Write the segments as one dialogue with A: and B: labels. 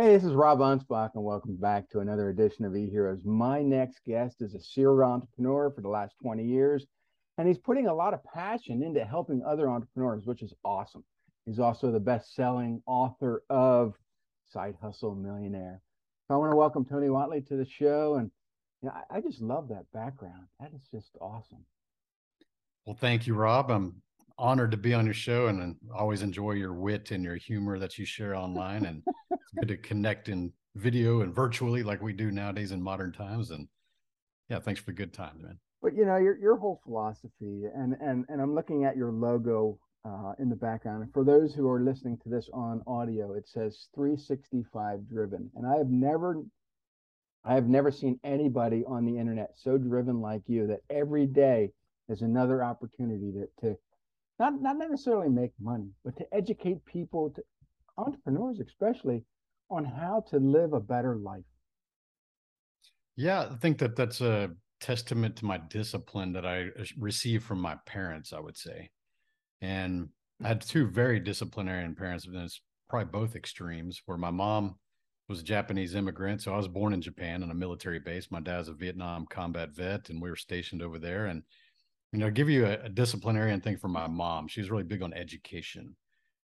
A: Hey, this is Rob Anspach, and welcome back to another edition of eHeroes. My next guest is a serial entrepreneur for the last 20 years, and he's putting a lot of passion into helping other entrepreneurs, which is awesome. He's also the best selling author of Side Hustle Millionaire. So I want to welcome Tony Whatley to the show. And you know, I, I just love that background. That is just awesome.
B: Well, thank you, Rob. I'm honored to be on your show and always enjoy your wit and your humor that you share online. And good to connect in video and virtually like we do nowadays in modern times. And yeah, thanks for the good time, man.
A: But you know, your your whole philosophy and and and I'm looking at your logo uh, in the background. And for those who are listening to this on audio, it says 365 driven. And I have never I have never seen anybody on the internet so driven like you that every day is another opportunity to, to not, not necessarily make money, but to educate people, to entrepreneurs especially, on how to live a better life.
B: Yeah, I think that that's a testament to my discipline that I uh, received from my parents, I would say. And I had two very disciplinarian parents, and it's probably both extremes. Where my mom was a Japanese immigrant, so I was born in Japan on a military base. My dad's a Vietnam combat vet, and we were stationed over there. And you know, give you a, a disciplinarian thing from my mom. She was really big on education,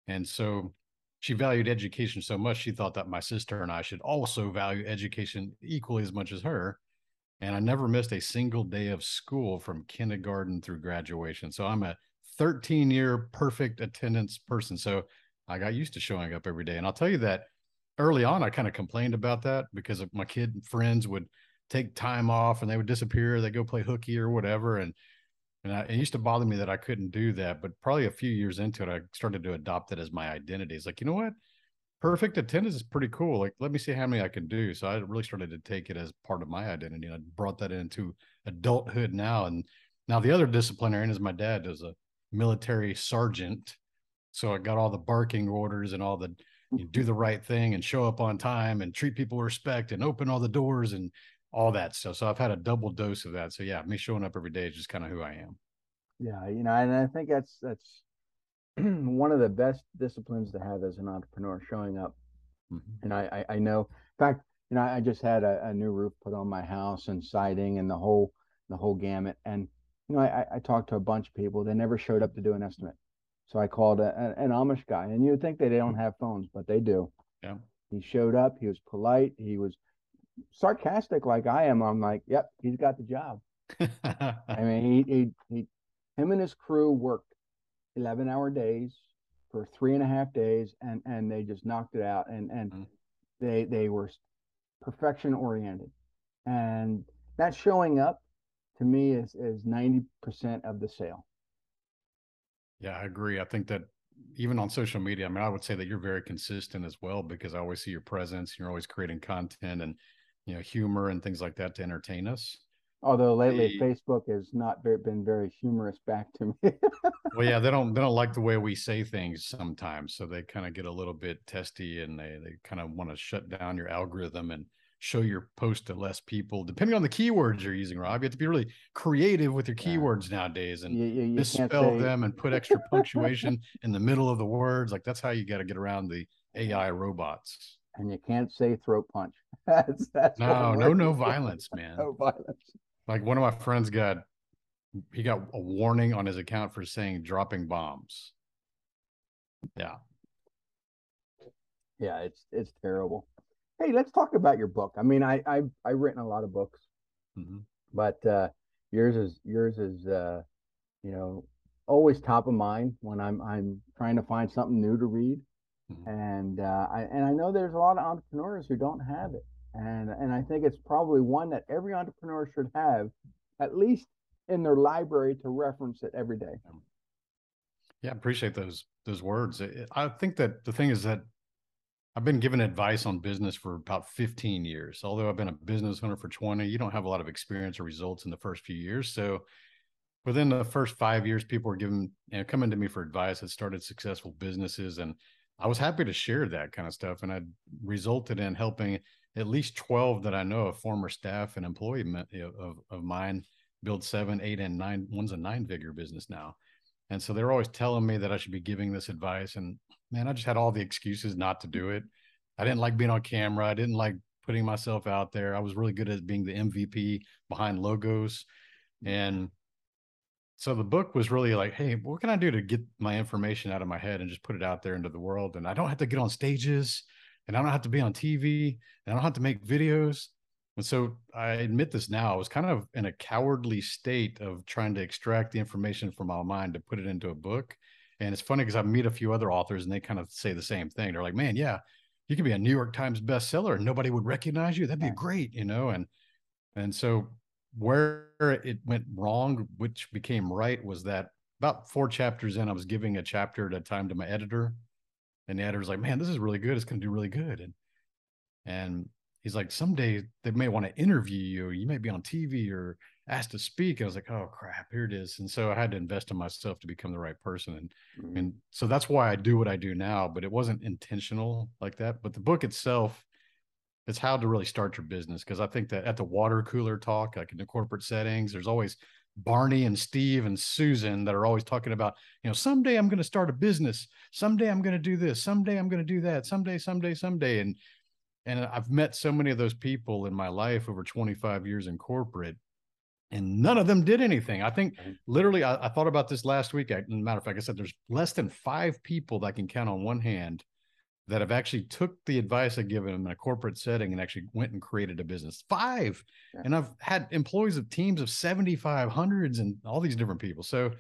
B: and so she valued education so much she thought that my sister and I should also value education equally as much as her. And I never missed a single day of school from kindergarten through graduation. So I'm a 13 year perfect attendance person. So I got used to showing up every day. And I'll tell you that early on, I kind of complained about that because my kid friends would take time off and they would disappear. They go play hooky or whatever. And and I, it used to bother me that I couldn't do that. But probably a few years into it, I started to adopt it as my identity. It's like, you know what? Perfect attendance is pretty cool. Like, let me see how many I can do. So I really started to take it as part of my identity. And I brought that into adulthood now. And now the other disciplinarian is my dad does a military sergeant. So I got all the barking orders and all the you do the right thing and show up on time and treat people with respect and open all the doors and all that stuff. So I've had a double dose of that. So yeah, me showing up every day is just kind of who I am.
A: Yeah, you know, and I think that's that's one of the best disciplines to have as an entrepreneur, showing up. Mm-hmm. And I, I, I know, in fact, you know, I just had a, a, new roof put on my house and siding and the whole the whole gamut. And you know, I, I talked to a bunch of people. They never showed up to do an estimate. So I called a, an Amish guy, and you would think that they don't have phones, but they do.
B: Yeah.
A: He showed up. He was polite. He was sarcastic like I am. I'm like, yep, he's got the job. I mean, he, he, he, him and his crew worked 11 hour days for three and a half days, and and they just knocked it out. And and mm. they they were perfection oriented, and that showing up to me is is 90% of the sale.
B: Yeah, I agree. I think that even on social media, I mean, I would say that you're very consistent as well because I always see your presence. You're always creating content and you know humor and things like that to entertain us.
A: Although lately the, Facebook has not been very humorous back to me.
B: well, yeah, they don't they don't like the way we say things sometimes, so they kind of get a little bit testy and they they kind of want to shut down your algorithm and show your post to less people, depending on the keywords you're using, Rob. You have to be really creative with your keywords yeah. nowadays and you, you, you misspell say... them and put extra punctuation in the middle of the words. Like that's how you got to get around the AI robots.
A: And you can't say throat punch. that's, that's
B: no, no, no violence, man.
A: no violence.
B: Like one of my friends got, he got a warning on his account for saying dropping bombs. Yeah.
A: Yeah, it's it's terrible. Hey, let's talk about your book. I mean, I I've I've written a lot of books, mm-hmm. but uh, yours is yours is uh, you know always top of mind when I'm I'm trying to find something new to read, mm-hmm. and uh, I and I know there's a lot of entrepreneurs who don't have it, and and I think it's probably one that every entrepreneur should have, at least in their library to reference it every day.
B: Yeah, appreciate those those words. I think that the thing is that I've been given advice on business for about 15 years. Although I've been a business owner for 20, you don't have a lot of experience or results in the first few years. So within the first five years, people were giving, you know, coming to me for advice that started successful businesses. And I was happy to share that kind of stuff. And I resulted in helping at least 12 that I know of former staff and employee of, of mine build seven, eight, and nine. One's a nine figure business now. And so they're always telling me that I should be giving this advice. And man, I just had all the excuses not to do it. I didn't like being on camera. I didn't like putting myself out there. I was really good at being the MVP behind logos. And so the book was really like, hey, what can I do to get my information out of my head and just put it out there into the world? And I don't have to get on stages and I don't have to be on TV and I don't have to make videos. And so I admit this now, I was kind of in a cowardly state of trying to extract the information from my mind to put it into a book. And it's funny because I meet a few other authors and they kind of say the same thing. They're like, man, yeah, you could be a New York Times bestseller and nobody would recognize you. That'd be great, you know? And and so where it went wrong, which became right, was that about four chapters in, I was giving a chapter at a time to my editor. And the editor's like, man, this is really good. It's gonna do really good. And and he's like, someday they may want to interview you. You may be on TV or asked to speak. I was like, oh crap, here it is. And so I had to invest in myself to become the right person. And mm-hmm. and so that's why I do what I do now, but it wasn't intentional like that. But the book itself, it's how to really start your business. Cause I think that at the water cooler talk, like in the corporate settings, there's always Barney and Steve and Susan that are always talking about, you know, someday I'm going to start a business. Someday I'm going to do this. Someday I'm going to do that. Someday, someday, someday. And and I've met so many of those people in my life over 25 years in corporate, and none of them did anything. I think literally, I, I thought about this last week. I, matter of fact, I said there's less than five people that I can count on one hand that have actually took the advice I given in a corporate setting and actually went and created a business. Five, yeah. and I've had employees of teams of 75, hundreds, and all these different people. So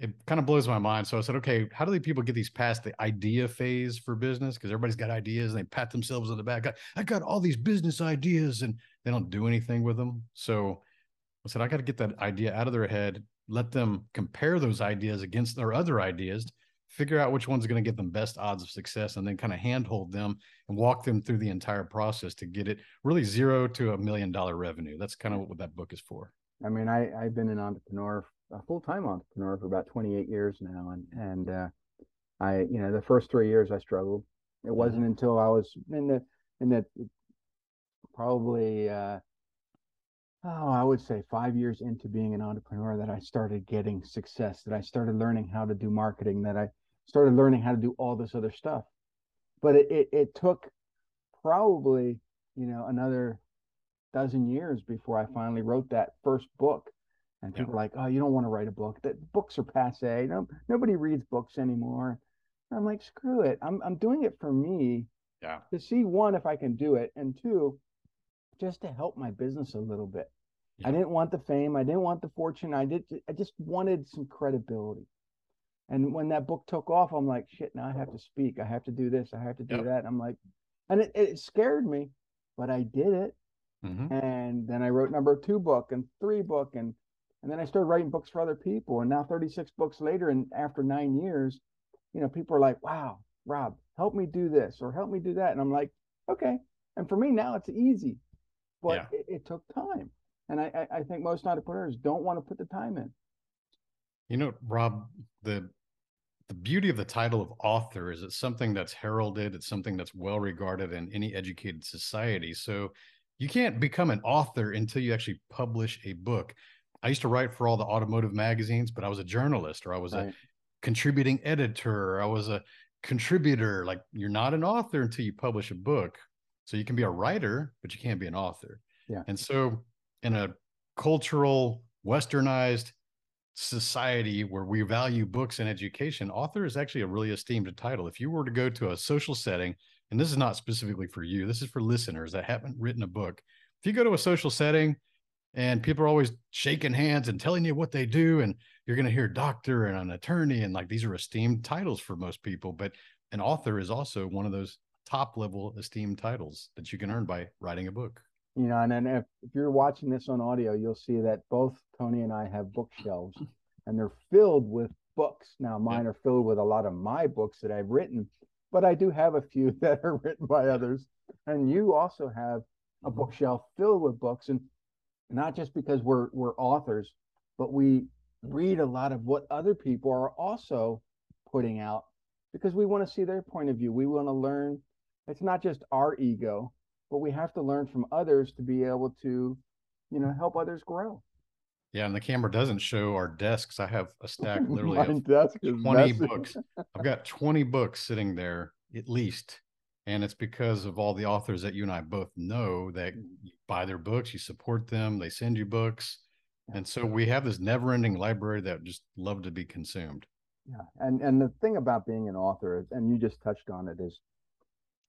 B: it kind of blows my mind. So I said, okay, how do these people get these past the idea phase for business? Because everybody's got ideas and they pat themselves on the back. I got all these business ideas and they don't do anything with them. So I said, I got to get that idea out of their head, let them compare those ideas against their other ideas, figure out which one's going to get them best odds of success, and then kind of handhold them and walk them through the entire process to get it really zero to a million dollar revenue. That's kind of what that book is for.
A: I mean, I, I've been an entrepreneur a full time entrepreneur for about 28 years now, and and uh, I you know the first three years I struggled. It mm-hmm. wasn't until I was in the in the probably uh, oh I would say five years into being an entrepreneur that I started getting success. That I started learning how to do marketing. That I started learning how to do all this other stuff. But it, it, it took probably you know another dozen years before I finally wrote that first book and people yeah. are like, "Oh, you don't want to write a book. That books are passe. No, nobody reads books anymore." And I'm like, "Screw it. I'm I'm doing it for me.
B: Yeah.
A: To see one if I can do it, and two, just to help my business a little bit. Yeah. I didn't want the fame. I didn't want the fortune. I did. I just wanted some credibility. And when that book took off, I'm like, shit. Now I have to speak. I have to do this. I have to do yep. that. And I'm like, and it, it scared me, but I did it. Mm-hmm. And then I wrote number two book and three book and and then I started writing books for other people. And now 36 books later, and after nine years, you know, people are like, wow, Rob, help me do this or help me do that. And I'm like, okay. And for me now it's easy, but yeah. it, it, took time. And I, I think most entrepreneurs don't want to put the time in.
B: You know, Rob, the the beauty of the title of author is it's something that's heralded, it's something that's well regarded in any educated society. So you can't become an author until you actually publish a book. I used to write for all the automotive magazines, but I was a journalist or I was right. a contributing editor. I was a contributor. Like you're not an author until you publish a book. So you can be a writer, but you can't be an author.
A: Yeah.
B: And so in a cultural, westernized society where we value books and education, author is actually a really esteemed title. If you were to go to a social setting, and this is not specifically for you, this is for listeners that haven't written a book. If you go to a social setting and people are always shaking hands and telling you what they do and you're going to hear doctor and an attorney and like these are esteemed titles for most people but an author is also one of those top level esteemed titles that you can earn by writing a book
A: you know and then if, if you're watching this on audio you'll see that both tony and i have bookshelves and they're filled with books now mine are filled with a lot of my books that i've written but i do have a few that are written by others and you also have a mm-hmm. bookshelf filled with books and not just because we're we're authors, but we read a lot of what other people are also putting out because we want to see their point of view. We want to learn. It's not just our ego, but we have to learn from others to be able to, you know, help others grow.
B: Yeah, and the camera doesn't show our desks. I have a stack literally of 20 books. I've got 20 books sitting there at least And it's because of all the authors that you and I both know that
A: Mm.
B: you buy their books, you support them, they send you books. And so we have this never ending library that just love to be consumed.
A: Yeah, and and the thing about being an author, and you just touched on it, is,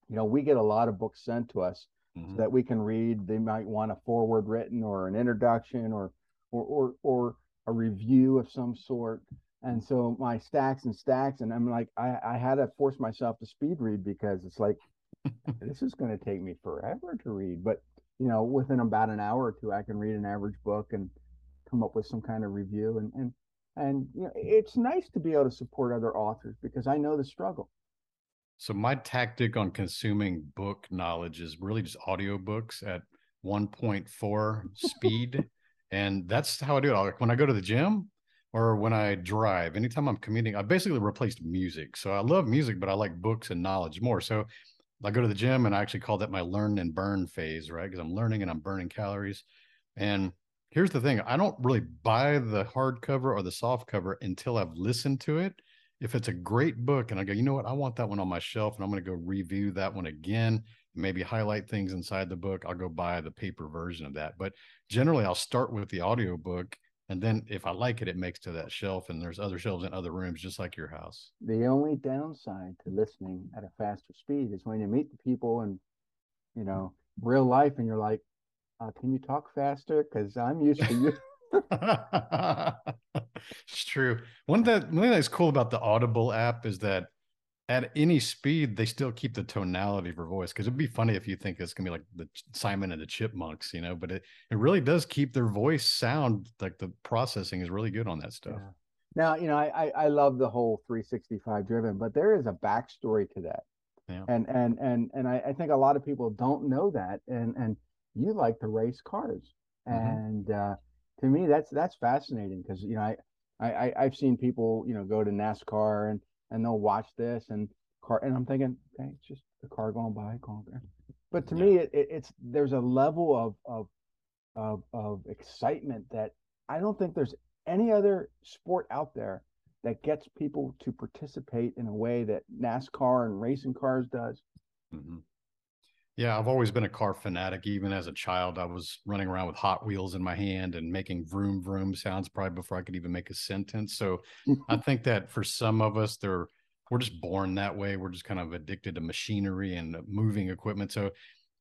A: you know, we get a lot of books sent to us. So that we can read. They might want a forward written or an introduction or or or or a review of some sort. And so my stacks and stacks, and I'm like, I I had to force myself to speed read because it's like this is going to take me forever to read. But you know, within about an hour or two, I can read an average book and come up with some kind of review and and and you know it's nice to be able to support other authors because i know the struggle
B: So my tactic on consuming book knowledge is really just audiobooks at 1.4 speed. and that's how I do it. Like when I go to the gym or when I drive, anytime I'm commuting, I basically replaced music. So I love music, but I like books and knowledge more. So I go to the gym and I actually call that my learn and burn phase, right? Because I'm learning and I'm burning calories. And here's the thing I don't really buy the hardcover or the soft cover until I've listened to it if it's a great book and I go, you know what, I want that one on my shelf and I'm going to go review that one again, maybe highlight things inside the book, I'll go buy the paper version of that. But generally, I'll start with the audiobook. And then if I like it, it makes to that shelf. And there's other shelves in other rooms, just like your house.
A: the only downside to listening at a faster speed is when you meet the people and you know real life and you're like uh, can you talk faster because i'm used to you
B: it's true. One that one thing that's cool about the Audible app is that at any speed they still keep the tonality of her voice. Because it'd be funny if you think it's gonna be like the Simon and the Chipmunks, you know. But it it really does keep their voice sound like the processing is really good on that stuff.
A: Yeah. Now, you know, I, I I love the whole 365 driven, but there is a backstory to that.
B: Yeah.
A: And and and and I, I think a lot of people don't know that. And and you like to race cars.
B: Mhm.
A: And uh to me that's that's fascinating because you know I, I I've seen people, you know, go to NASCAR and and they'll watch this and car and I'm thinking, okay, it's just a car going by, going by. But to
B: Yeah.
A: me it, it, it's there's a level of of of of excitement that I don't think there's any other sport out there that gets people to participate in a way that NASCAR and racing cars does.
B: Mhm. Yeah, I've always been a car fanatic. Even as a child, I was running around with Hot Wheels in my hand and making vroom vroom sounds probably before I could even make a sentence. So I think that for some of us, they're we're just born that way. We're just kind of addicted to machinery and uh, moving equipment. So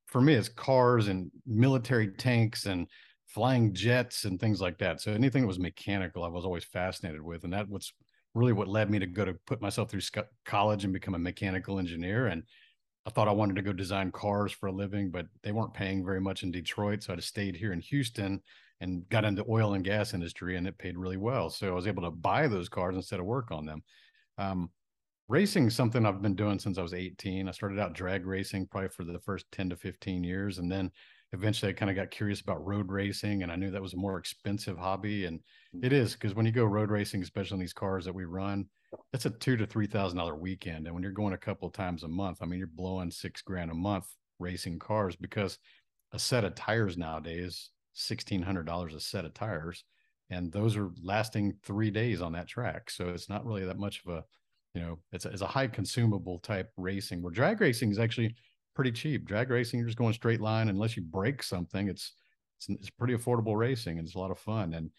B: for me, it's cars and military tanks and flying jets and things like that. So anything that was mechanical, I was always fascinated with, and that was really what led me to go to put myself through college and become a mechanical engineer. And I thought I wanted to go design cars for a living, but they weren't paying very much in Detroit. So I just stayed here in Houston and got into oil and gas industry and it paid really well. So I was able to buy those cars instead of work on them. Um, racing is something I've been doing since I was 18. I started out drag racing probably for the first 10 to 15 years. And then eventually I kind of got curious about road racing and I knew that was a more expensive hobby. And it is because when you go road racing, especially in these cars that we run, that's a two to three thousand dollar weekend. And when you're going a couple times a month, I mean, you're blowing six grand a month racing cars because a set of tires nowadays, sixteen hundred dollars a set of tires, and those are lasting three days on that track. So it's not really that much of a, you know, it's a, it's a high consumable type racing. Where drag racing is actually pretty cheap. Drag racing, you're just going straight line unless you break something. It's it's, it's pretty affordable racing and it's a lot of fun. And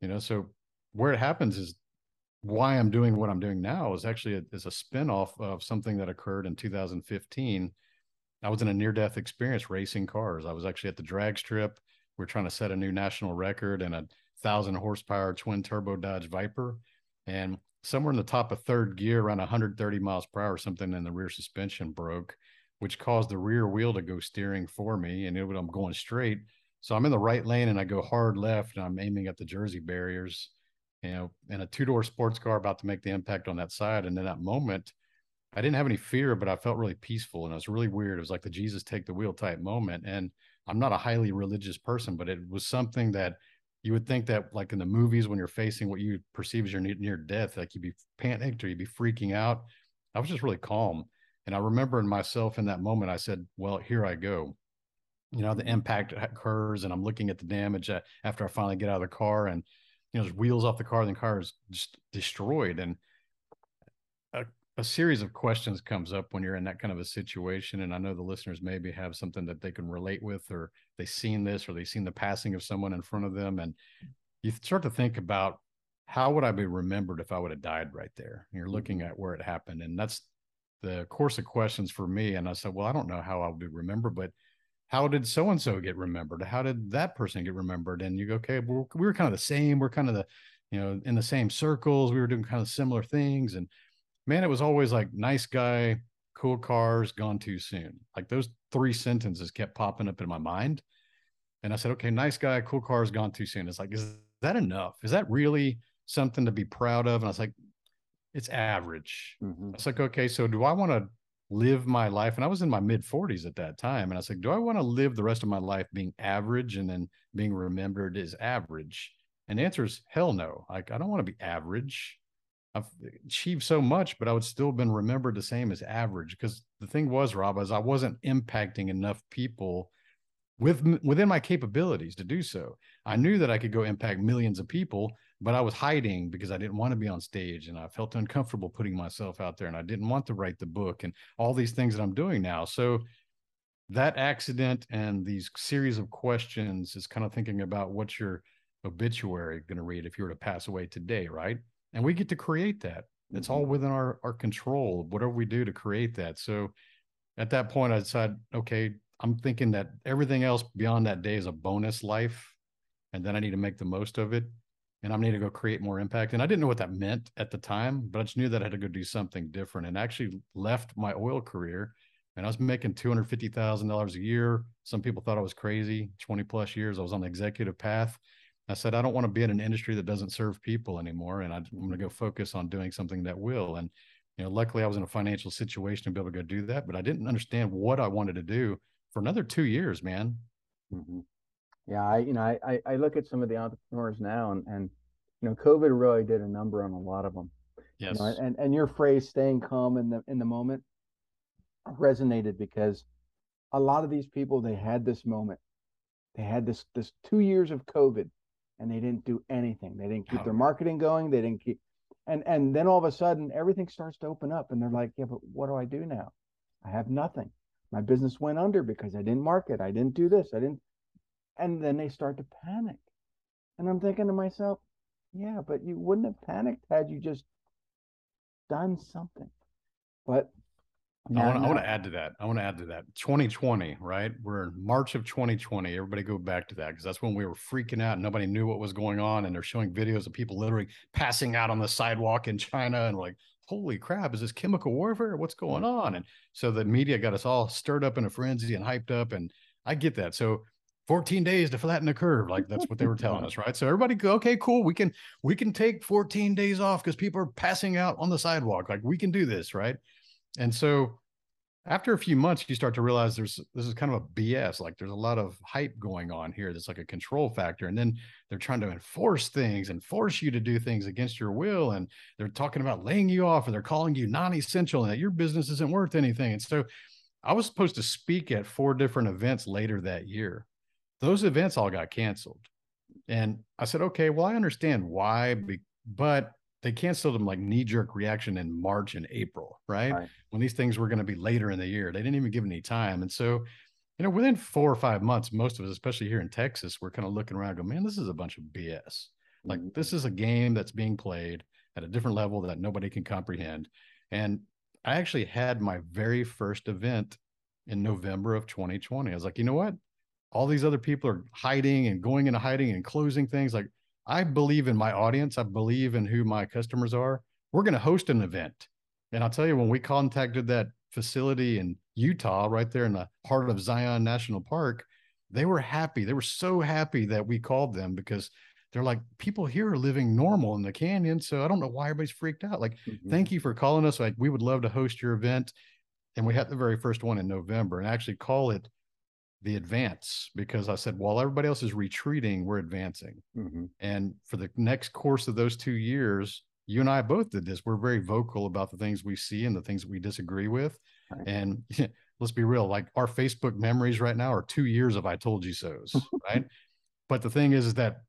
B: you know, so where it happens is why I'm doing what I'm doing now is actually a, is a spinoff of something that occurred in 2015. I was in a near death experience racing cars. I was actually at the drag strip. We're trying to set a new national record in a thousand horsepower twin turbo Dodge Viper. And somewhere in the top of third gear, around 130 miles per hour, something in the rear suspension broke, which caused the rear wheel to go steering for me. And it, I'm going straight. So I'm in the right lane and I go hard left and I'm aiming at the Jersey barriers you know, in a two door sports car about to make the impact on that side. And in that moment, I didn't have any fear, but I felt really peaceful. And it was really weird. It was like the Jesus take the wheel type moment. And I'm not a highly religious person, but it was something that you would think that, like in the movies, when you're facing what you perceive as your near death, like you'd be panicked or you'd be freaking out. I was just really calm. And I remember in myself in that moment, I said, Well, here I go. You know, the impact occurs, and I'm looking at the damage uh, after I finally get out of the car. And you know, there's wheels off the car, and the car is just destroyed. And a, a series of questions comes up when you're in that kind of a situation. And i know the listeners maybe have something that they can relate with or they've seen this or they've seen the passing of someone in front of them. And you start to think about how would i be remembered if i would have died right there? And you're looking mm-hmm. at where it happened. And that's the course of questions for me. And i said well i don't know how i'll be remembered but how did so and so get remembered how did that person get remembered and you go okay we were kind of the same we're kind of the you know in the same circles we were doing kind of similar things and man, it was always like nice guy, cool cars, gone too soon. Like those three sentences kept popping up in my mind. And I said, okay, nice guy, cool cars, gone too soon. It's like, is that enough? Is that really something to be proud of? And I was like, it's average. Mm-hmm. It's like, okay, so do I want to live my life? And I was in my mid 40s at that time. And I was like, do I want to live the rest of my life being average and then being remembered as average? And the answer is hell no. Like, I don't want to be average. I've achieved so much, but I would still have been remembered the same as average. Because the thing was, Rob, is I wasn't impacting enough people with within my capabilities to do so. I knew that I could go impact millions of people, but I was hiding because I didn't want to be on stage and I felt uncomfortable putting myself out there and I didn't want to write the book and all these things that I'm doing now. So that accident and these series of questions is kind of thinking about what's your obituary going to read if you were to pass away today, right? and we get to create that it's mm-hmm. all within our our control whatever we do to create that so at that point i decided okay i'm thinking that everything else beyond that day is a bonus life and then i need to make the most of it and i need to go create more impact and i didn't know what that meant at the time but i just knew that i had to go do something different and actually left my oil career and i was making $250000 a year some people thought i was crazy 20 plus years i was on the executive path I said, I don't want to be in an industry that doesn't serve people anymore. And I, am going to go focus on doing something that will. And, you know, luckily I was in a financial situation to be able to go do that, but I didn't understand what I wanted to do for another two years, man.
A: Mm-hmm. Yeah. I, you know, I, I look at some of the entrepreneurs now and, and, you know, COVID really did a number on a lot of them.
B: Yes.
A: You know, and, and your phrase staying calm in the, in the moment resonated because a lot of these people, they had this moment, they had this, this two years of COVID and they didn't do anything. They didn't keep oh. their marketing going. They didn't keep, and and then all of a sudden everything starts to open up, and they're like, yeah, but what do I do now? I have nothing. My business went under because I didn't market. I didn't do this. I didn't, and then they start to panic, and I'm thinking to myself, yeah, but you wouldn't have panicked had you just done something. But
B: I want, I want to add to that. I want to add to that. 2020, right? We're in March of 2020. Everybody go back to that because that's when we were freaking out. Nobody knew what was going on. And they're showing videos of people literally passing out on the sidewalk in China. And like, holy crap, is this chemical warfare? What's going on? And so the media got us all stirred up in a frenzy and hyped up. And I get that. So 14 days to flatten the curve like that's what they were telling us right so everybody go okay cool we can we can take 14 days off because people are passing out on the sidewalk like we can do this right and so after a few months, you start to realize there's this is kind of a BS. Like there's a lot of hype going on here. That's like a control factor. And then they're trying to enforce things and force you to do things against your will. And they're talking about laying you off and they're calling you non-essential and that your business isn't worth anything. And so I was supposed to speak at four different events later that year. Those events all got canceled. And I said, okay, well, I understand why, but they canceled them like knee jerk reaction in March and April, right? right. When these things were going to be later in the year. They didn't even give any time. And so, you know, within four or five months, most of us, especially here in Texas, we're kind of looking around, go, man, this is a bunch of BS. Like mm-hmm. this is a game that's being played at a different level that nobody can comprehend. And I actually had my very first event in November of 2020. I was like, you know what? All these other people are hiding and going into hiding and closing things. Like I believe in my audience. I believe in who my customers are. We're going to host an event. And I'll tell you, when we contacted that facility in Utah, right there in the heart of Zion National Park, they were happy. They were so happy that we called them because they're like, people here are living normal in the canyon. So I don't know why everybody's freaked out. Like, mm-hmm. thank you for calling us. Like, we would love to host your event. And we had the very first one in November and actually call it the advance because I said, while everybody else is retreating, we're advancing. Mm-hmm. And for the next course of those two years, you and I both did this. We're very vocal about the things we see and the things we disagree with. Right. And let's be real, like our Facebook memories right now are two years of I told you so's, right? But the thing is, is that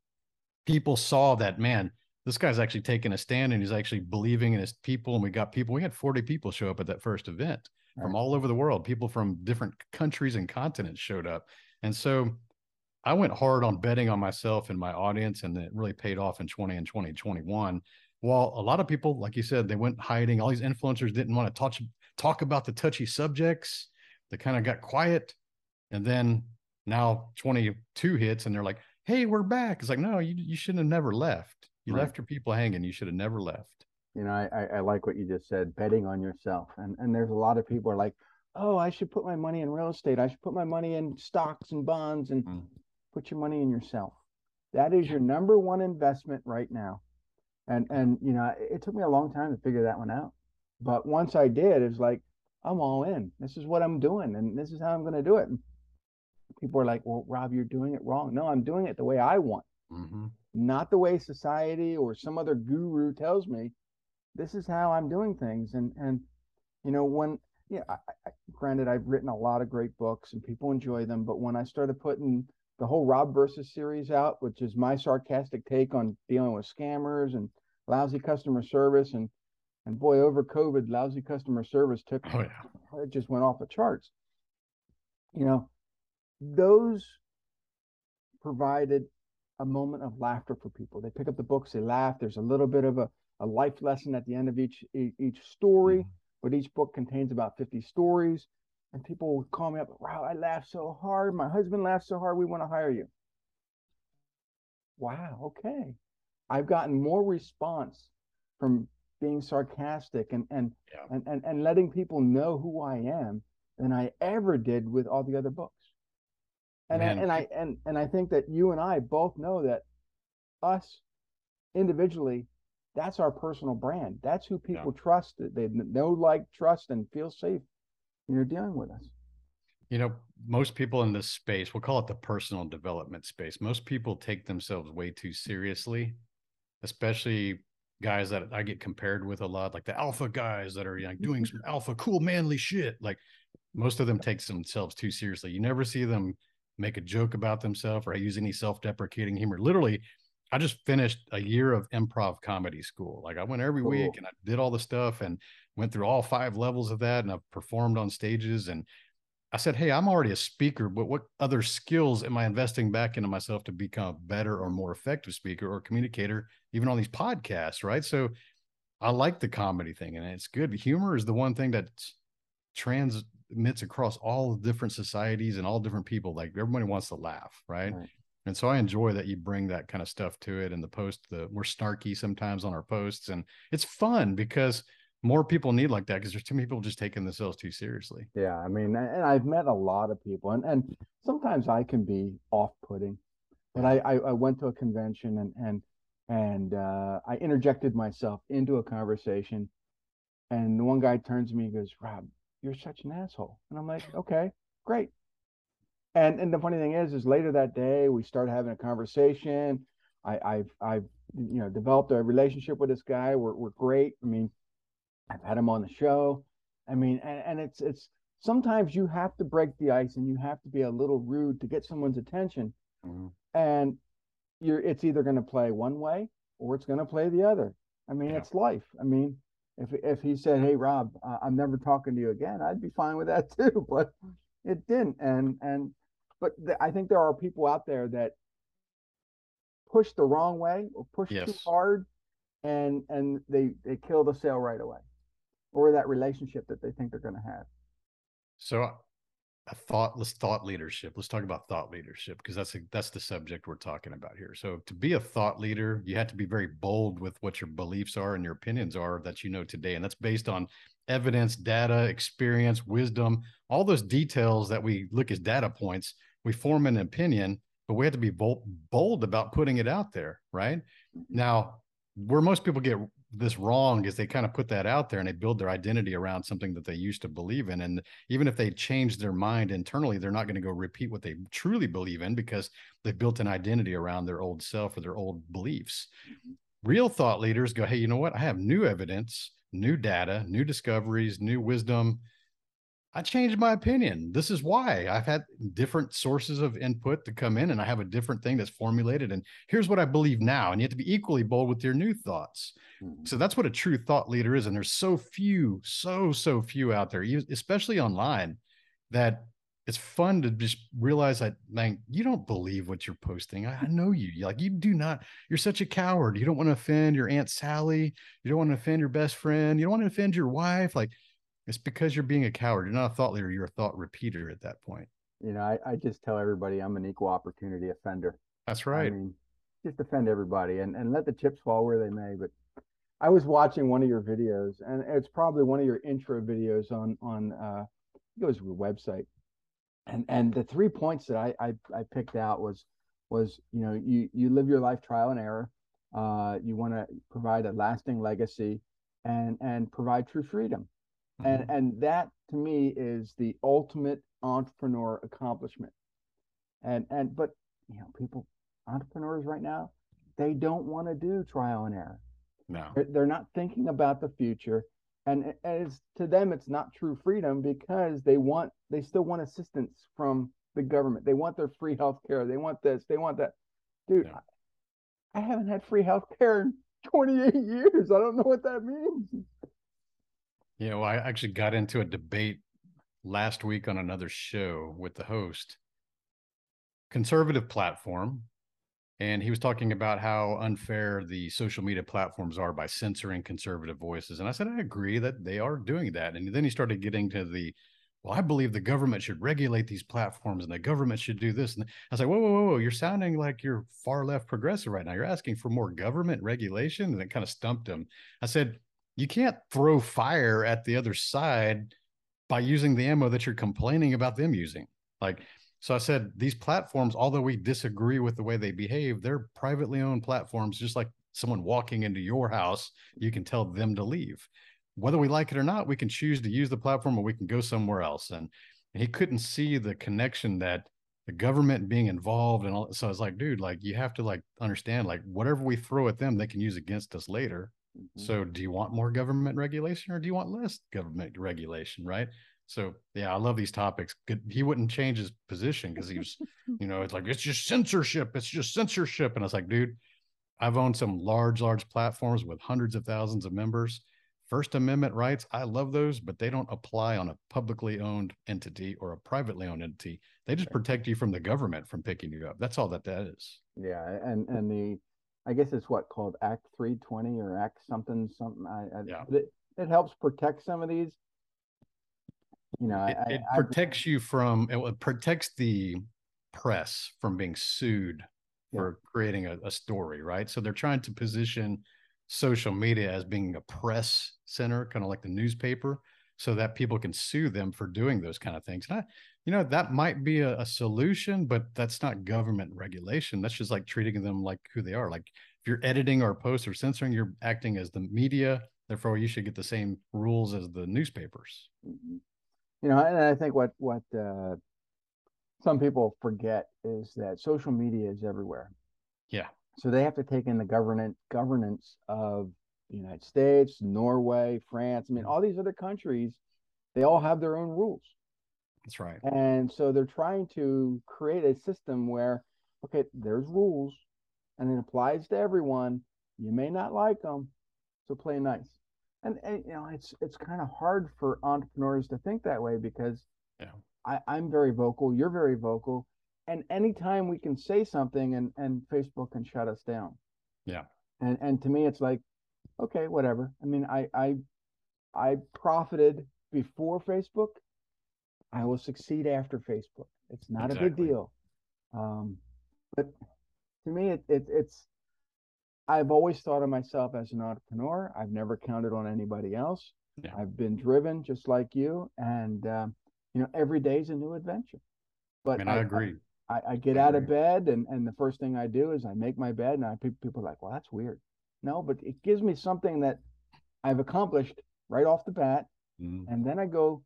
B: people saw that, man, this guy's actually taking a stand and he's actually believing in his people. And we got people, we had 40 people show up at that first event right. from all over the world. People from different countries and continents showed up. And so I went hard on betting on myself and my audience, and it really paid off in 20 and 2021. While a lot of people, like you said, they went hiding. All these influencers didn't want to touch talk about the touchy subjects. They kind of got quiet. And then now 22 hits and they're like, hey, we're back. It's like, no, you, you shouldn't have never left. You right. left your people hanging. You should have never left.
A: You know, I, I like what you just said, betting on yourself. And and there's a lot of people are like, oh, I should put my money in real estate. I should put my money in stocks and bonds and mm. put your money in yourself. That is your number one investment right now. And and you know, it took me a long time to figure that one out. But once I did, it's like, I'm all in. This is what I'm doing, and this is how I'm going to do it. People are like, "Well, Rob, you're doing it wrong." No, I'm doing it the way I want, mm-hmm. Not the way society or some other guru tells me. This is how I'm doing things, and and you know when yeah, I, I, granted, I've written a lot of great books and people enjoy them, but when I started putting the whole Rob versus series out, which is my sarcastic take on dealing with scammers and lousy customer service and and boy, over COVID, lousy customer service took oh, yeah. it just went off the charts. You know, those provided a moment of laughter for people. They pick up the books, they laugh. There's a little bit of a, a life lesson at the end of each each story, mm-hmm. but each book contains about 50 stories. And people would call me up, wow, I laughed so hard. My husband laughed so hard, we want to hire you. Wow, okay. I've gotten more response from being sarcastic and and, yeah. and and and letting people know who I am than I ever did with all the other books. And I, and I and and I think that you and I both know that us individually, that's our personal brand. That's who people yeah. trust. They know, like, trust, and feel safe when you're dealing with us.
B: You know, most people in this space, we'll call it the personal development space. Most people take themselves way too seriously, especially guys that I get compared with a lot, like the alpha guys that are know, doing some alpha cool manly shit. Like most of them take themselves too seriously. You never see them make a joke about themselves or I use any self-deprecating humor. Literally, I just finished a year of improv comedy school. Like I went every cool. week and I did all the stuff and went through all five levels of that and I've performed on stages and I said, Hey, I'm already a speaker, but what other skills am I investing back into myself to become a better or more effective speaker or communicator, even on these podcasts? Right. So I like the comedy thing and it's good. Humor is the one thing that transmits across all the different societies and all different people. Like everybody wants to laugh. Right. right. And so I enjoy that you bring that kind of stuff to it and the post, the we're snarky sometimes on our posts. And it's fun because more people need like that because there's too many people just taking themselves too seriously.
A: Yeah, I mean, and I've met a lot of people, and and sometimes I can be off-putting, but I I, I went to a convention and and and uh, I interjected myself into a conversation, and the one guy turns to me and goes, "Rob, you're such an asshole," and I'm like, "Okay, great." And and the funny thing is, is later that day we started having a conversation. I, I've I've you know developed a relationship with this guy. We're we're great. I mean I've had him on the show. I mean, and, and it's it's sometimes you have to break the ice and you have to be a little rude to get someone's attention. Mm-hmm. And you're it's either going to play one way or it's going to play the other. I mean, yeah. it's life. I mean, if if he said, "Hey, Rob, uh, I'm never talking to you again," I'd be fine with that too. But it didn't, and and but th- I think there are people out there that push the wrong way or push yes. too hard, and and they they kill the sale right away or that relationship that they think they're going to have.
B: So a thoughtless thought leadership. Let's talk about thought leadership because that's a, that's the subject we're talking about here. So to be a thought leader, you have to be very bold with what your beliefs are and your opinions are that you know today, and that's based on evidence, data, experience, wisdom, all those details that we look as data points. We form an opinion, but we have to be bold, bold about putting it out there, right? Mm-hmm. Now, where most people get this wrong is they kind of put that out there and they build their identity around something that they used to believe in and even if they change their mind internally they're not going to go repeat what they truly believe in because they've built an identity around their old self or their old beliefs mm-hmm. real thought leaders go hey you know what i have new evidence new data new discoveries new wisdom I changed my opinion. This is why I've had different sources of input to come in and I have a different thing that's formulated. And here's what I believe now. And you have to be equally bold with your new thoughts. Mm-hmm. So that's what a true thought leader is. And there's so few, so, so few out there, especially online, that it's fun to just realize that, man, you don't believe what you're posting. I, I know you. Like, you do not, you're such a coward. You don't want to offend your Aunt Sally. You don't want to offend your best friend. You don't want to offend your wife. Like, it's because you're being a coward. You're not a thought leader. You're a thought repeater at that point.
A: You know, I, I just tell everybody I'm an equal opportunity offender.
B: That's right. I
A: mean, just offend everybody and, and let the chips fall where they may. But I was watching one of your videos, and it's probably one of your intro videos on on uh, it was your website, and and the three points that I, I I picked out was was you know you you live your life trial and error, uh, you want to provide a lasting legacy, and and provide true freedom mm-hmm. and that to me is the ultimate entrepreneur accomplishment. And and but you know people entrepreneurs right now they don't want to do trial and error.
B: No.
A: They're, they're not thinking about the future. And as to them it's not true freedom because they want they still want assistance from the government. They want their free health care. They want this. They want that. Dude yeah. I, I haven't had free health care in 28 years. I don't know what that means
B: yeah, well, I actually got into a debate last week on another show with the host, conservative platform, and he was talking about how unfair the social media platforms are by censoring conservative voices. And I said, I agree that they are doing that. And then he started getting to the, well, I believe the government should regulate these platforms and the government should do this. And I was like, whoa, whoa, whoa, you're sounding like you're far left progressive right now. You're asking for more government regulation. And it kind of stumped him. I said, you can't throw fire at the other side by using the ammo that you're complaining about them using. Like, so I said, these platforms, although we disagree with the way they behave, they're privately owned platforms, just like someone walking into your house, you can tell them to leave. Whether we like it or not, we can choose to use the platform or we can go somewhere else. And, and he couldn't see the connection that the government being involved and all. So I was like, dude, like you have to like understand, like whatever we throw at them, they can use against us later. Mm-hmm. So, do you want more government regulation or do you want less government regulation? Right. So, yeah, I love these topics. He wouldn't change his position because he was, you know, it's like, it's just censorship. It's just censorship. And I was like, dude, I've owned some large, large platforms with hundreds of thousands of members. First Amendment rights, I love those, but they don't apply on a publicly owned entity or a privately owned entity. They just protect you from the government from picking you up. That's all that that is.
A: Yeah, and and the I guess it's what called Act 320 or Act something something. I, I
B: yeah.
A: It, it helps protect some of these. You know,
B: it,
A: I,
B: it protects you from it protects the press from being sued yeah. for creating a, a story, right? So they're trying to position social media as being a press center, kind of like the newspaper, so that people can sue them for doing those kind of things. And I, you know, that might be a, a, solution, but that's not government regulation. That's just like treating them like who they are. Like if you're editing or post or censoring, you're acting as the media. Therefore, you should get the same rules as the newspapers.
A: Mm-hmm. You know, and I think what what uh, some people forget is that social media is everywhere.
B: Yeah.
A: So they have to take in the government governance of the United States, Norway, France. I mean, mm-hmm. all these other countries, they all have their own rules.
B: That's right.
A: And so they're trying to create a system where, okay, there's rules and it applies to everyone. You may not like them, so play nice. And, and you know, it's it's kind of hard for entrepreneurs to think that way because
B: yeah.
A: I, I'm very vocal, you're very vocal, and anytime we can say something and and Facebook can shut us down.
B: Yeah.
A: And and to me, it's like, okay, whatever. I mean, I I I profited before Facebook I will succeed after Facebook. It's not exactly. a big deal. Um, but to me, it, it, it's, I've always thought of myself as an entrepreneur. I've never counted on anybody else.
B: Yeah.
A: I've been driven just like you. And, um, you know, every day is a new adventure.
B: But I, mean, I, I agree.
A: I, I get I out agree. of bed and, and the first thing I do is I make my bed and I people are like, well, that's weird. No, but it gives me something that I've accomplished right off the bat. Mm. And then I go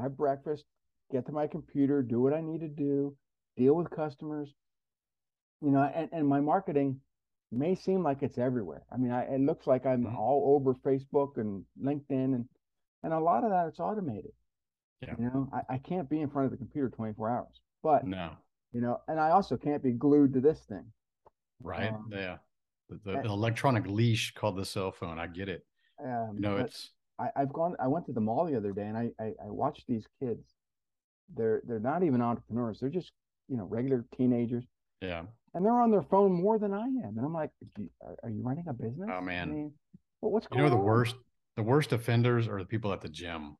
A: have breakfast, get to my computer, do what I need to do, deal with customers. You know, and, and my marketing may seem like it's everywhere. I mean, I, it looks like I'm mm-hmm. all over Facebook and LinkedIn, and and a lot of that it's automated. Yeah. You know, I, I can't be in front of the computer 24 hours. But
B: no,
A: you know, and I also can't be glued to this thing.
B: Right. Um, yeah. The, the, the, electronic leash called the cell phone. I get it. Um, you know, it's
A: I, have gone I went to the mall the other day and I, I I watched these kids. They're they're not even entrepreneurs. They're just, you know, regular teenagers.
B: Yeah.
A: And they're on their phone more than I am. And I'm like, are, you running a business?
B: Oh man. I mean,
A: well, what's
B: you know the on? worst the worst offenders are the people at the gym.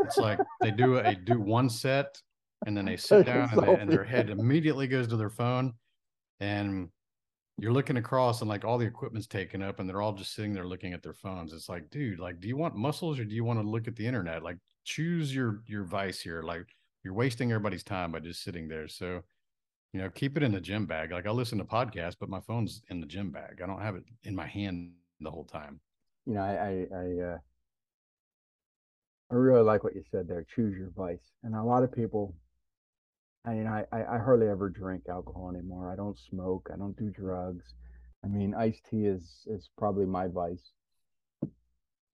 B: It's like they do a do one set and then they sit down and, they, and, their head immediately goes to their phone and you're looking across and like all the equipment's taken up and they're all just sitting there looking at their phones it's like dude like do you want muscles or do you want to look at the internet like choose your your vice here like you're wasting everybody's time by just sitting there so you know keep it in the gym bag like i listen to podcasts but my phone's in the gym bag i don't have it in my hand the whole time
A: you know i i, I uh I really like what you said there. Choose your vice. And a lot of people, I mean, I, I, I hardly ever drink alcohol anymore. I don't smoke. I don't do drugs. I mean, iced tea is is probably my vice.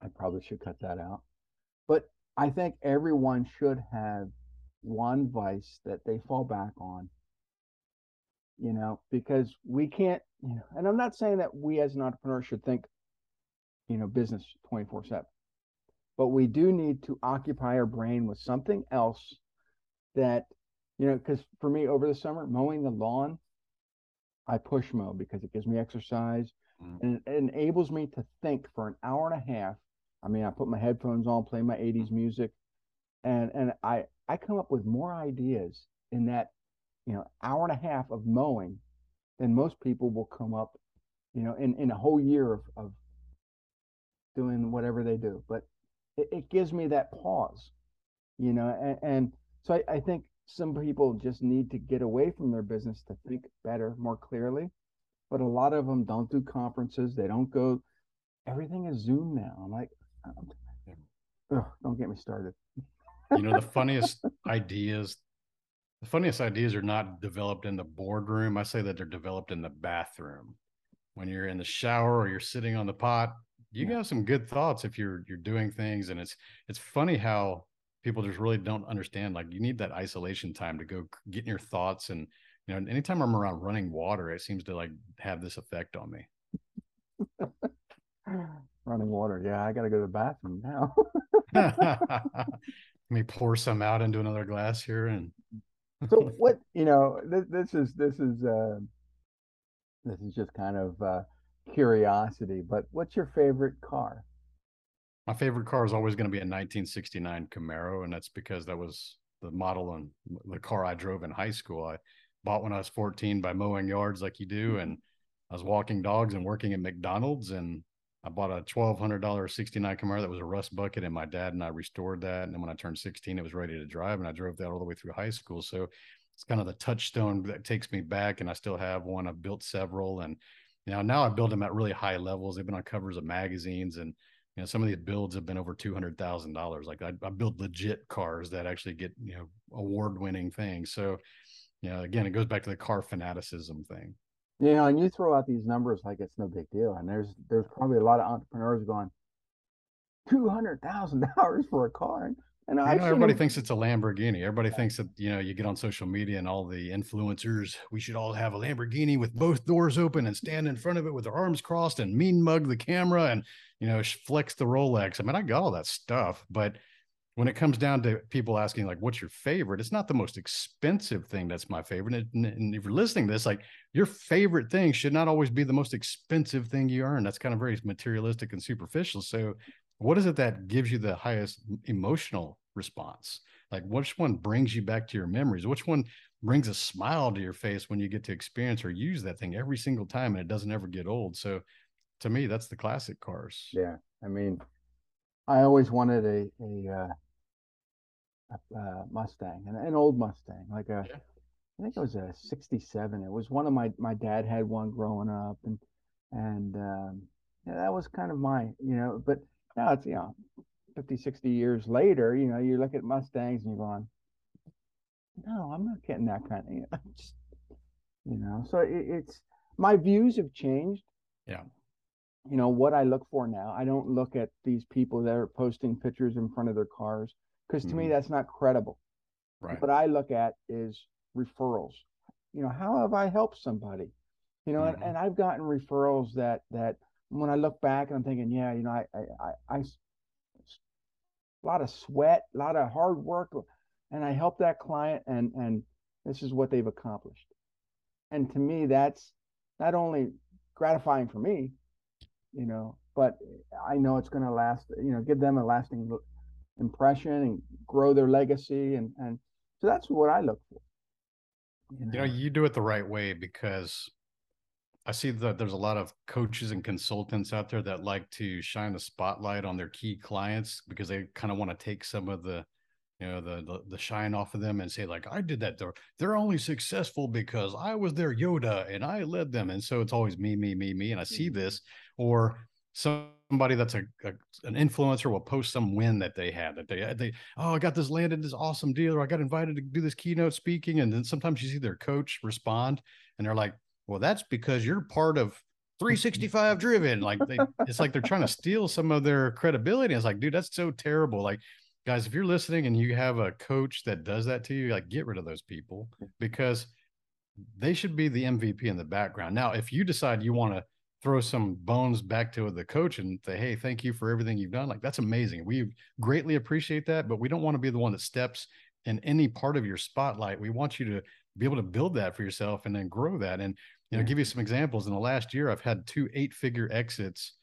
A: I probably should cut that out. But I think everyone should have one vice that they fall back on. You know, because we can't, you know, and I'm not saying that we as an entrepreneur should think, you know, business 24 7 but we do need to occupy our brain with something else that you know because for me over the summer mowing the lawn i push mow because it gives me exercise mm. and it enables me to think for an hour and a half i mean i put my headphones on play my 80s music and and i i come up with more ideas in that you know hour and a half of mowing than most people will come up you know in in a whole year of, of doing whatever they do but it, it gives me that pause, you know, and, and so I, I think some people just need to get away from their business to think better, more clearly. But a lot of them don't do conferences. They don't go. Everything is Zoom now. I'm like, oh, ugh, don't get me started.
B: You know, the funniest ideas, the funniest ideas are not developed in the boardroom. I say that they're developed in the bathroom. When you're in the shower or you're sitting on the pot, you yeah. got some good thoughts if you're you're doing things and it's it's funny how people just really don't understand like you need that isolation time to go get in your thoughts and you know anytime i'm around running water it seems to like have this effect on me
A: running water yeah i gotta go to the bathroom now
B: let me pour some out into another glass here and
A: so what you know this, this is this is uh this is just kind of uh curiosity, but what's your favorite car?
B: My favorite car is always going to be a 1969 Camaro, and that's because that was the model and the car I drove in high school. I bought when I was 14 by mowing yards like you do, mm-hmm. and I was walking dogs and working at McDonald's, and I bought a $1,200 69 Camaro that was a rust bucket, and my dad and I restored that. And then when I turned 16, it was ready to drive, and I drove that all the way through high school. So it's kind of the touchstone that takes me back, and I still have one. I've built several, and now, now I build them at really high levels. They've been on covers of magazines, and you know some of these builds have been over two hundred thousand dollars. Like I, I build legit cars that actually get you know award winning things. So, you know, again, it goes back to the car fanaticism thing.
A: You know, and you throw out these numbers like it's no big deal, and there's there's probably a lot of entrepreneurs going two hundred thousand dollars for a car.
B: And I know everybody thinks it's a Lamborghini. Everybody thinks that you know you get on social media and all the influencers. We should all have a Lamborghini with both doors open and stand in front of it with our arms crossed and mean mug the camera and you know flex the Rolex. I mean, I got all that stuff, but when it comes down to people asking like, "What's your favorite?" It's not the most expensive thing that's my favorite. And, and if you're listening to this, like your favorite thing should not always be the most expensive thing you earn. That's kind of very materialistic and superficial. So what is it that gives you the highest emotional response like which one brings you back to your memories which one brings a smile to your face when you get to experience or use that thing every single time and it doesn't ever get old so to me that's the classic cars
A: yeah i mean i always wanted a a, uh, a, a mustang an, an, old mustang like a yeah. I think it was a 67 it was one of my my dad had one growing up and and um, yeah, that was kind of my you know but now it's, you know, 50, 60 years later, you know, you look at Mustangs and you're going, no, I'm not getting that kind of, you know, just, you know so it, it's, my views have changed.
B: Yeah.
A: You know, what I look for now, I don't look at these people that are posting pictures in front of their cars. Because to me
B: Mhm.
A: that's not credible.
B: Right.
A: What I look at is referrals. You know, how have I helped somebody? You know,
B: Mhm.
A: and, and I've gotten referrals that that when I look back and I'm thinking, yeah, you know, I I I, I a lot of sweat, a lot of hard work, and I helped that client, and and this is what they've accomplished. And to me, that's not only gratifying for me, you know, but I know it's going to last. You know, give them a lasting impression and grow their legacy, and and so that's what I look for. You
B: You
A: know,
B: know, you do it the right way because I see that there's a lot of coaches and consultants out there that like to shine the spotlight on their key clients because they kind of want to take some of the, you know, the, the the shine off of them and say like, I did that. They're they're only successful because I was their Yoda and I led them. And so it's always me, me, me, me. And I see
A: Mhm.
B: this, or somebody that's a, a an influencer will post some win that they had that they uh, they oh I got this landed this awesome deal or I got invited to do this keynote speaking and then sometimes you see their coach respond and they're like well that's because you're part of 365 driven like they it's like they're trying to steal some of their credibility it's like dude that's so terrible like guys if you're listening and you have a coach that does that to you like get rid of those people because they should be the MVP in the background. Now, if you decide you want to throw some bones back to the coach and say, "Hey, thank you for everything you've done," like that's amazing. We greatly appreciate that, but we don't want to be the one that steps in any part of your spotlight. We want you to be able to build that for yourself and then grow that. And you know,
A: Yeah.
B: give you some examples. In the last year, I've had two eight-figure exits.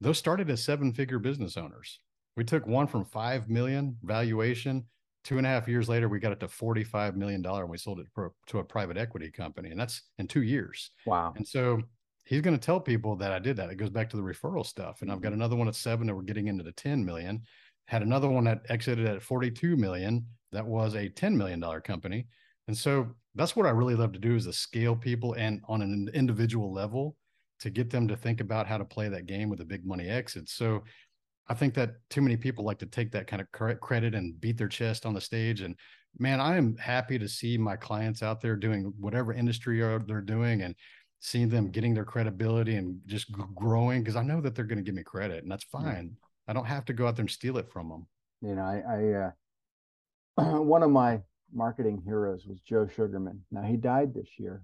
B: Those started as seven-figure business owners. We took one from five million valuation two and a half years later, we got it to $45 million and we sold it to a private equity company. And that's in two years.
A: wow.
B: And so he's going to tell people that I did that. It goes back to the referral stuff. And I've got mm-hmm. another one at seven that we're getting into the 10 million. Had another one that exited at 42 million. That was a $10 million company. And so that's what I really love to do is to scale people and on an individual level to get them to think about how to play that game with the big money exits. So I think that too many people like to take that kind of credit and beat their chest on the stage. And man, I am happy to see my clients out there doing whatever industry they're doing and seeing them getting their credibility and just growing because I know that they're going to give me credit and that's
A: Yeah.
B: fine. I don't have to go out there and steal it from them.
A: You know, I, I uh, one of my marketing heroes was Joe Sugarman. Now he died this year,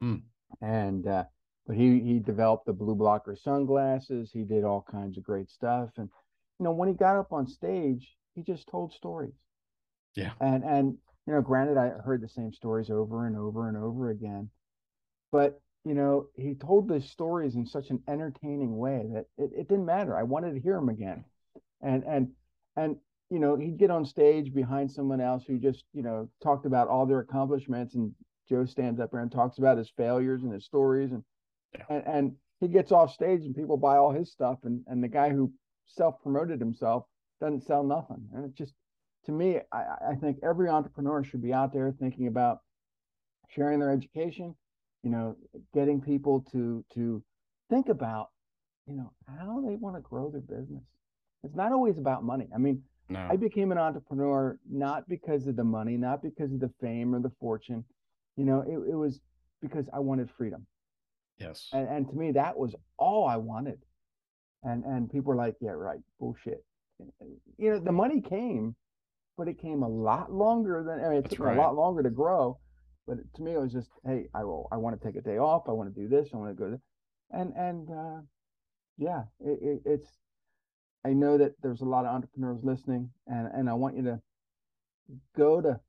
B: Hmm.
A: and uh, but he he developed the BluBlocker sunglasses. He did all kinds of great stuff, and you know when he got up on stage, he just told stories.
B: Yeah.
A: And and you know, granted, I heard the same stories over and over and over again, but you know, he told the stories in such an entertaining way that it, it didn't matter. I wanted to hear him again, and and and you know, he'd get on stage behind someone else who just you know talked about all their accomplishments, and Joe stands up there and talks about his failures and his stories, and
B: Yeah.
A: and, and he gets off stage and people buy all his stuff, and and the guy who self promoted himself doesn't sell nothing, and it just to me, I, I think every entrepreneur should be out there thinking about sharing their education, you know, getting people to to think about, you know, how they want to grow their business. It's not always about money. I mean,
B: No.
A: I became an entrepreneur not because of the money, not because of the fame or the fortune. You know, it, it was because I wanted freedom.
B: yes.
A: And and to me that was all I wanted. And and people were like, yeah, right, bullshit. You know, the money came, but it came a lot longer than I mean, it
B: That's
A: took me a lot longer to grow. But to me, it was just, hey, I will, I want to take a day off. I want to do this. I want to go to, and and uh, yeah, it, it, it's. I know that there's a lot of entrepreneurs listening, and and I want you to go to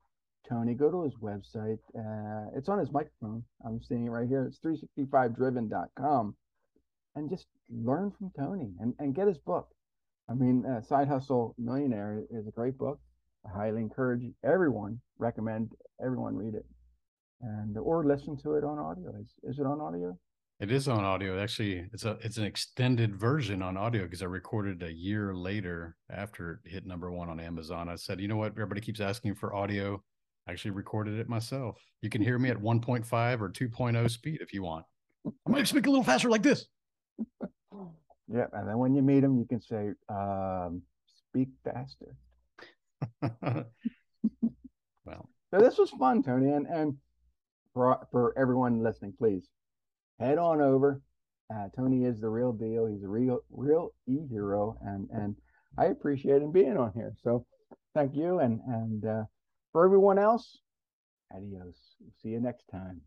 A: Tony, go to his website. Uh, it's on his microphone. I'm seeing it right here. It's 365driven.com, and just learn from Tony and and get his book. I mean, uh, Side Hustle Millionaire is a great book. I highly encourage everyone, recommend everyone read it, and or listen to it on audio. Is, is it on audio?
B: It is on audio. Actually, it's a it's an extended version on audio because I recorded a year later after it hit number one on Amazon. I said, you know what? Everybody keeps asking for audio. I actually recorded it myself. You can hear me at 1.5 or 2.0 speed if you want. I might speak a little faster like this.
A: Yeah, and then when you meet him, you can say, um, "Speak faster."
B: well,
A: So this was fun, Tony, and and for for everyone listening, please head on over. Uh, Tony is the real deal. He's a real real e hero, and and I appreciate him being on here. So Thank you. And, and uh, for everyone else, adios. See you next time.